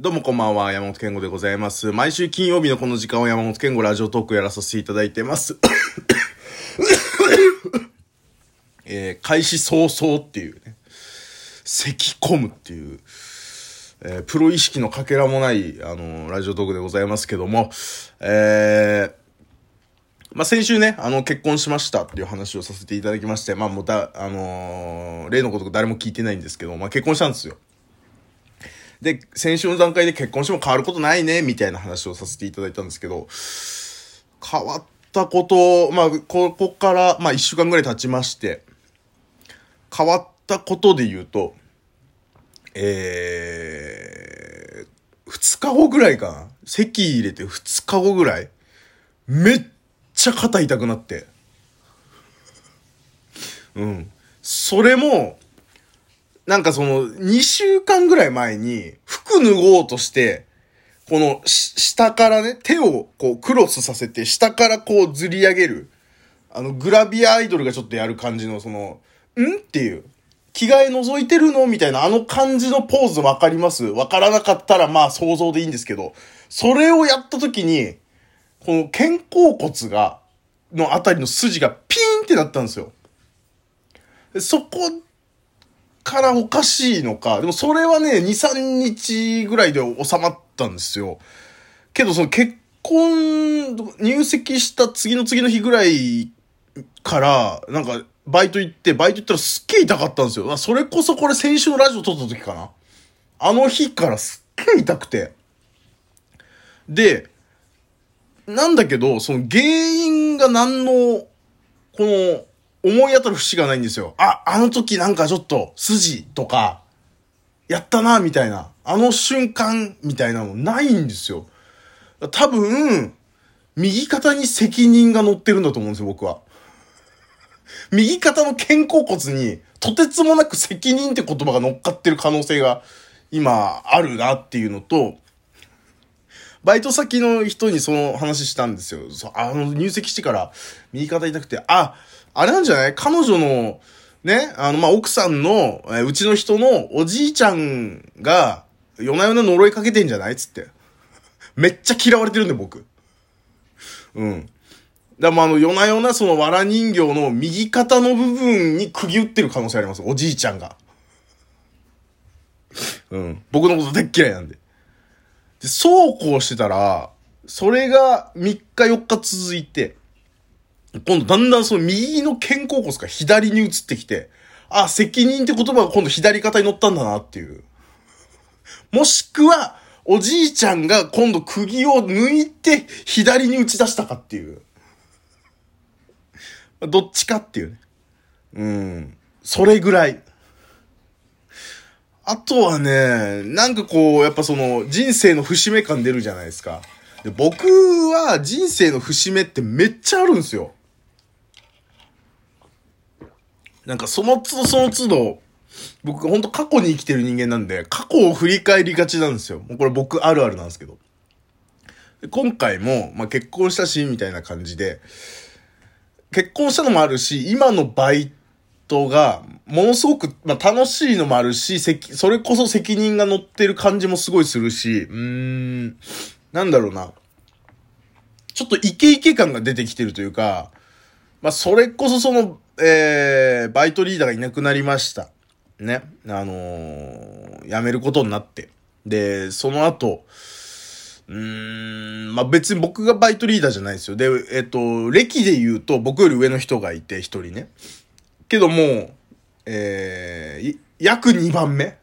どうもこんばんは、山本健吾でございます。毎週金曜日のこの時間を山本健吾ラジオトークやらさせていただいてます。えー、開始早々っていうね、咳込むっていう、えープロ意識のかけらもない、あのーラジオトークでございますけども、えー、まあ、先週ね、あの、結婚しましたっていう話をさせていただきまして、まあ、もうだ、あの例のこと誰も聞いてないんですけど、まあ、結婚したんですよ。で、先週の段階で結婚しても変わることないね、みたいな話をさせていただいたんですけど、変わったこと、まあ、ここから、まあ、一週間ぐらい経ちまして、変わったことで言うと、えー、二日後ぐらいかな。席入れて二日後ぐらい、めっちゃ肩痛くなって。うん。それも、なんかその、2週間ぐらい前に、服脱ごうとして、この、下からね、手をこうクロスさせて、下からこうずり上げる。あの、グラビアアイドルがちょっとやる感じの、その、ん？っていう。着替え覗いてるの？みたいな、あの感じのポーズわかります？わからなかったら、まあ想像でいいんですけど、それをやった時に、この肩甲骨が、のあたりの筋がピーンってなったんですよ。そこからおかしいのか、でもそれはね、2、3日ぐらいで収まったんですよ。けどその結婚、入籍した次の次の日ぐらいから、なんか、バイト行って、バイト行ったらすっげえ痛かったんですよ。それこそこれ先週のラジオ撮った時かな。あの日からすっげえ痛くて。で、なんだけど、その原因が何の、この、思い当たる節がないんですよ。あ、あの時なんかちょっと、筋とか、やったな、みたいな。あの瞬間、みたいなのないんですよ。多分、右肩に責任が乗ってるんだと思うんですよ、僕は。右肩の肩甲骨に、とてつもなく責任って言葉が乗っかってる可能性が、今、あるなっていうのと、バイト先の人にその話したんですよ。そあの、入籍してから右肩痛くて、あ、あれなんじゃない？彼女の、ね、あの、まあ、奥さんの、えうちの人のおじいちゃんが、夜な夜な呪いかけてんじゃない？つって。めっちゃ嫌われてるんで、僕。うん。だからまあ、の、夜な夜なその藁人形の右肩の部分に釘打ってる可能性あります。おじいちゃんが。うん。僕のこと大っ嫌いなんで。で、そうこうしてたら、それが3日4日続いて、今度だんだんその右の肩甲骨が左に移ってきて、あ、責任って言葉が今度左肩に乗ったんだなっていう。もしくは、おじいちゃんが今度釘を抜いて左に打ち出したかっていう。どっちかっていうね。うん。それぐらい。あとはね、なんかこう、やっぱその人生の節目感出るじゃないですか。で僕は人生の節目ってめっちゃあるんですよ。なんかその都度その都度、僕ほんと過去に生きてる人間なんで、過去を振り返りがちなんですよ。もうこれ僕あるあるなんですけど。で今回も、まあ、結婚したし、みたいな感じで、結婚したのもあるし、今のバイトが、ものすごく、まあ、楽しいのもあるし、せ、それこそ責任が乗ってる感じもすごいするし、うーん、なんだろうな。ちょっとイケイケ感が出てきてるというか、まあ、それこそその、えー、バイトリーダーがいなくなりました。ね。あのー辞めることになって。で、その後、うーん、まあ、別に僕がバイトリーダーじゃないですよ。で、えっと、歴で言うと僕より上の人がいて、一人ね。けどもう、えー、約2番目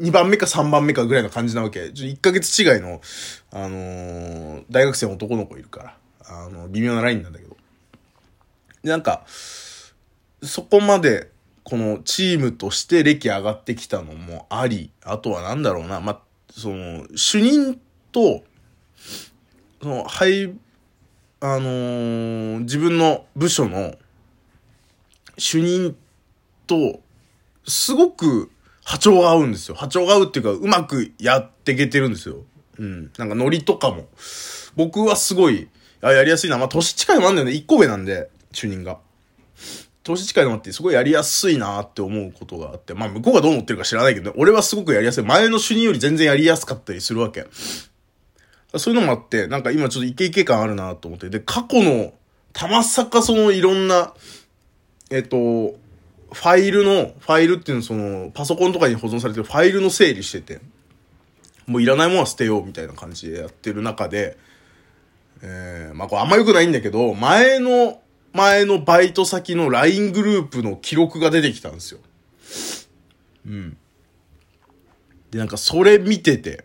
?2 番目か3番目かぐらいの感じなわけ。ちょ1ヶ月違いの、あのー大学生の男の子いるから、あの、微妙なラインなんだけど。で、なんか、そこまで、このチームとして歴上がってきたのもあり、あとはなんだろうな、まあ、その、主任と、その、はい、あのー自分の部署の主任と、すごく波長が合うんですよ。波長が合うっていうか、うまくやっていけてるんですよ。うん。なんかノリとかも。僕はすごい、あやりやすいな。まあ、年近いもあんだよね。一個上なんで、主任が。年近いのもあってすごいやりやすいなって思うことがあって、まあ向こうがどう思ってるか知らないけど、ね、俺はすごくやりやすい。前の主任より全然やりやすかったりするわけ。そういうのもあって、なんか今ちょっとイケイケ感あるなと思って。で、過去の、たまさかそのいろんな、えっと、ファイルの、ファイルっていうのその、パソコンとかに保存されてるファイルの整理してて、もういらないものは捨てようみたいな感じでやってる中で、えー、まあこれあんま良くないんだけど、前の、前のバイト先の LINE グループの記録が出てきたんですよ。うん。で、なんかそれ見てて、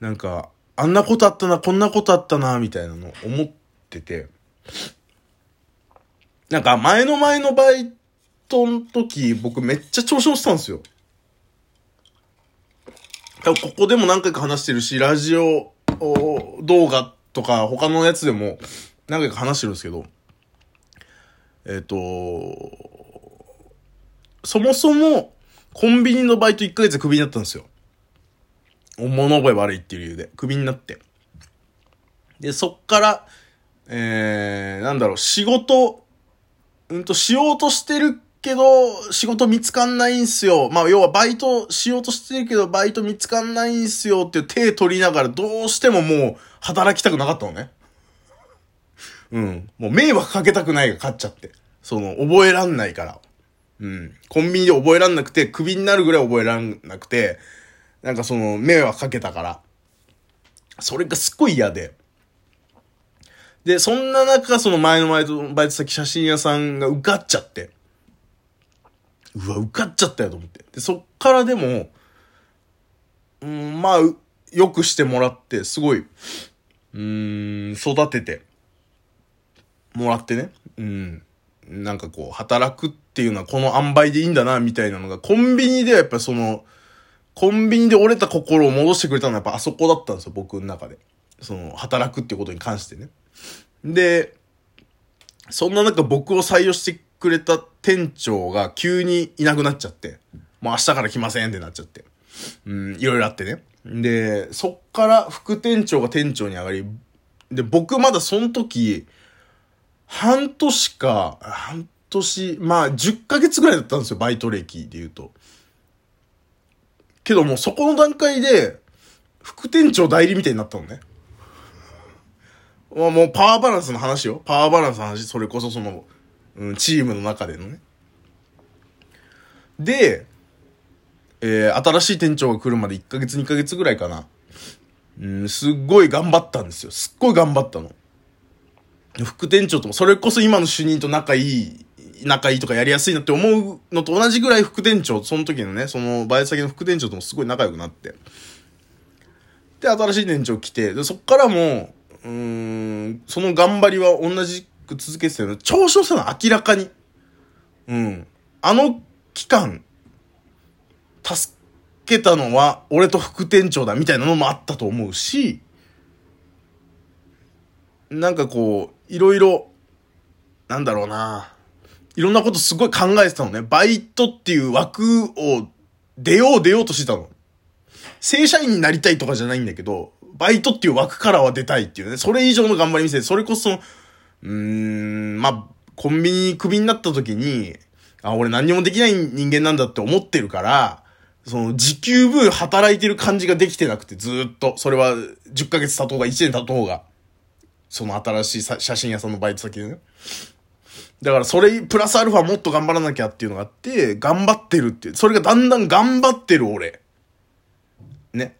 なんか、あんなことあったな、こんなことあったな、みたいなの思ってて、なんか前の前のバイトの時、僕めっちゃ調子乗ってたんですよ。多分ここでも何回か話してるし、ラジオ動画とか他のやつでも何回か話してるんですけど、えっ、ー、と、そもそもコンビニのバイト1ヶ月でクビになったんですよ。物覚え悪いっていう理由で、クビになって。で、そっから、えー、なんだろう、仕事、うんと、しようとしてるけど、仕事見つかんないんすよ。まあ、要はバイトしようとしてるけど、バイト見つかんないんすよっていう手取りながら、どうしてももう、働きたくなかったのね。うん。もう迷惑かけたくないが勝っちゃって。その、覚えらんないから。うん。コンビニで覚えらんなくて、クビになるぐらい覚えらんなくて、なんかその、迷惑かけたから。それがすっごい嫌で。で、そんな中、その前の前とバイト先写真屋さんが受かっちゃって。うわ、受かっちゃったよと思って。で、そっからでも、うん、まあ、よくしてもらって、すごい、うん、育てて、もらってね。うん。なんかこう、働くっていうのはこの塩梅でいいんだな、みたいなのが、コンビニではやっぱその、コンビニで折れた心を戻してくれたのはやっぱあそこだったんですよ、僕の中で。その、働くっていうことに関してね。で、そんな中僕を採用してくれた店長が急にいなくなっちゃって、もう明日から来ませんってなっちゃって。うん、いろいろあってね。で、そっから副店長が店長に上がり、で、僕まだその時、半年か、半年、まあ10ヶ月ぐらいだったんですよ、バイト歴で言うと。けどもうそこの段階で、副店長代理みたいになったのね。もうパワーバランスの話よ。パワーバランスの話、それこそその、うん、チームの中でのね。で、えー、新しい店長が来るまで1ヶ月2ヶ月ぐらいかな。うん、すっごい頑張ったんですよ。すっごい頑張ったの。副店長とも、それこそ今の主任と仲いい仲いいとかやりやすいなって思うのと同じぐらい副店長、その時のね、そのバイト先の副店長ともすごい仲良くなって。で、新しい店長来て、で、そっからも、うん、その頑張りは同じく続けてたよね。調子をしたの明らかに。うん。あの期間、助けたのは俺と副店長だみたいなのもあったと思うし、なんかこう、いろいろ、なんだろうな。いろんなことすごい考えてたのね。バイトっていう枠を出よう出ようとしてたの。正社員になりたいとかじゃないんだけど、バイトっていう枠からは出たいっていうね。それ以上の頑張り見せて、それこそ、うーん、まあ、コンビニクビになった時に、あ、俺何にもできない人間なんだって思ってるから、その、時給分働いてる感じができてなくて、ずっと。それは、10ヶ月経とうが、1年経とうが。その新しい写真屋さんのバイト先でね。だからそれ、プラスアルファもっと頑張らなきゃっていうのがあって、頑張ってるっていう。それがだんだん頑張ってる俺。ね。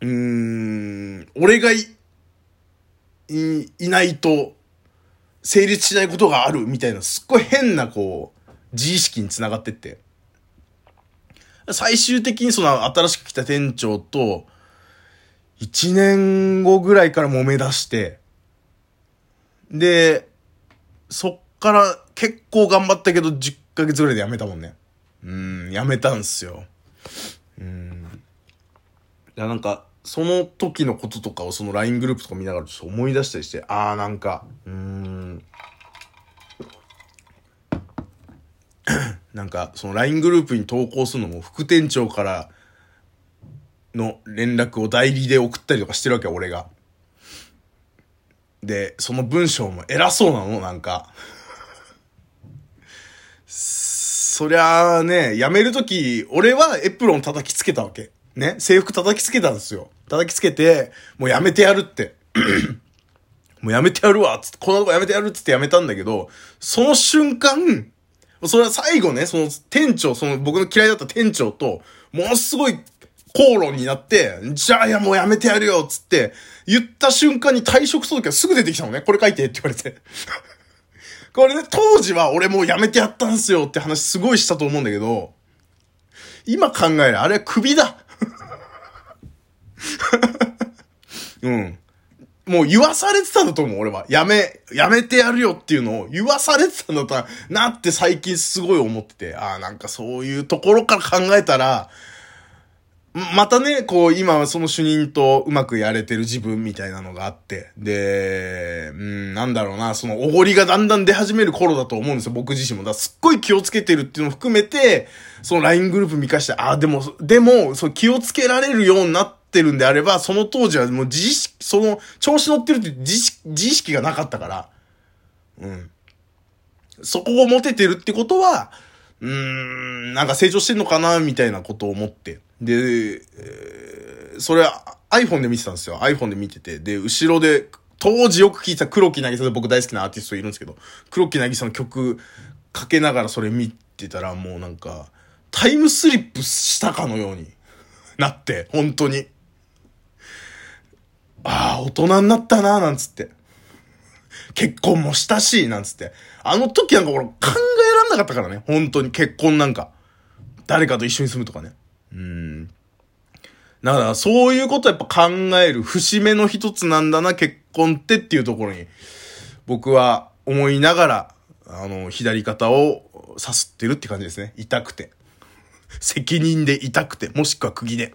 うん、俺がい、い、いないと、成立しないことがあるみたいな、すっごい変な、こう、自意識につながってって。最終的にその新しく来た店長と、一年後ぐらいから揉め出して、で、そっから結構頑張ったけど、10ヶ月ぐらいで辞めたもんね。うん、辞めたんすよ。いや、なんか、その時のこととかをその LINE グループとか見ながらちょっと思い出したりして、ああ、なんか、うーん。なんか、その LINE グループに投稿するのも副店長からの連絡を代理で送ったりとかしてるわけ、俺が。で、その文章も偉そうなの、なんか。そりゃあね、辞めるとき、俺はエプロン叩きつけたわけ。ね、制服叩きつけたんですよ。叩きつけて、もう辞めてやるって。もう辞めてやるわつって、この子辞めてやるっつって辞めたんだけど、その瞬間、それは最後ね、その店長、その僕の嫌いだった店長と、ものすごい口論になって、じゃあいやもう辞めてやるよっつって、言った瞬間に退職届がすぐ出てきたのね。これ書いてって言われて。これね、当時は俺もう辞めてやったんすよって話すごいしたと思うんだけど、今考える、あれは首だ。うん。もう言わされてたんだと思う、俺は。やめ、やめてやるよっていうのを言わされてたんだとなって最近すごい思ってて、ああ、なんかそういうところから考えたら、またね、こう、今はその主任とうまくやれてる自分みたいなのがあって、で、うん、なんだろうな、そのおごりがだんだん出始める頃だと思うんですよ、僕自身も。だすっごい気をつけてるっていうのを含めて、その LINE グループ見かして、ああ、でも、でも、そう気をつけられるようになってるんであれば、その当時はもう自意識、その、調子乗ってるって自自意識がなかったから、うん。そこを持ててるってことは、うーん、なんか成長してんのかな、みたいなことを思って。で、えー、それ iPhone で見てたんですよ。iPhone で見てて。で、後ろで、当時よく聴いた黒木渚で僕大好きなアーティストいるんですけど、黒木渚の曲かけながらそれ見てたらもうなんか、タイムスリップしたかのようになって、本当に。ああ、大人になったな、なんつって。結婚もしたし、なんつって。あの時なんか俺考えらんなかったからね。本当に結婚なんか。誰かと一緒に住むとかね。うん。だからそういうことやっぱ考える節目の一つなんだな、結婚ってっていうところに、僕は思いながら、あの、左肩をさすってるって感じですね。痛くて。責任で痛くて、もしくは釘で。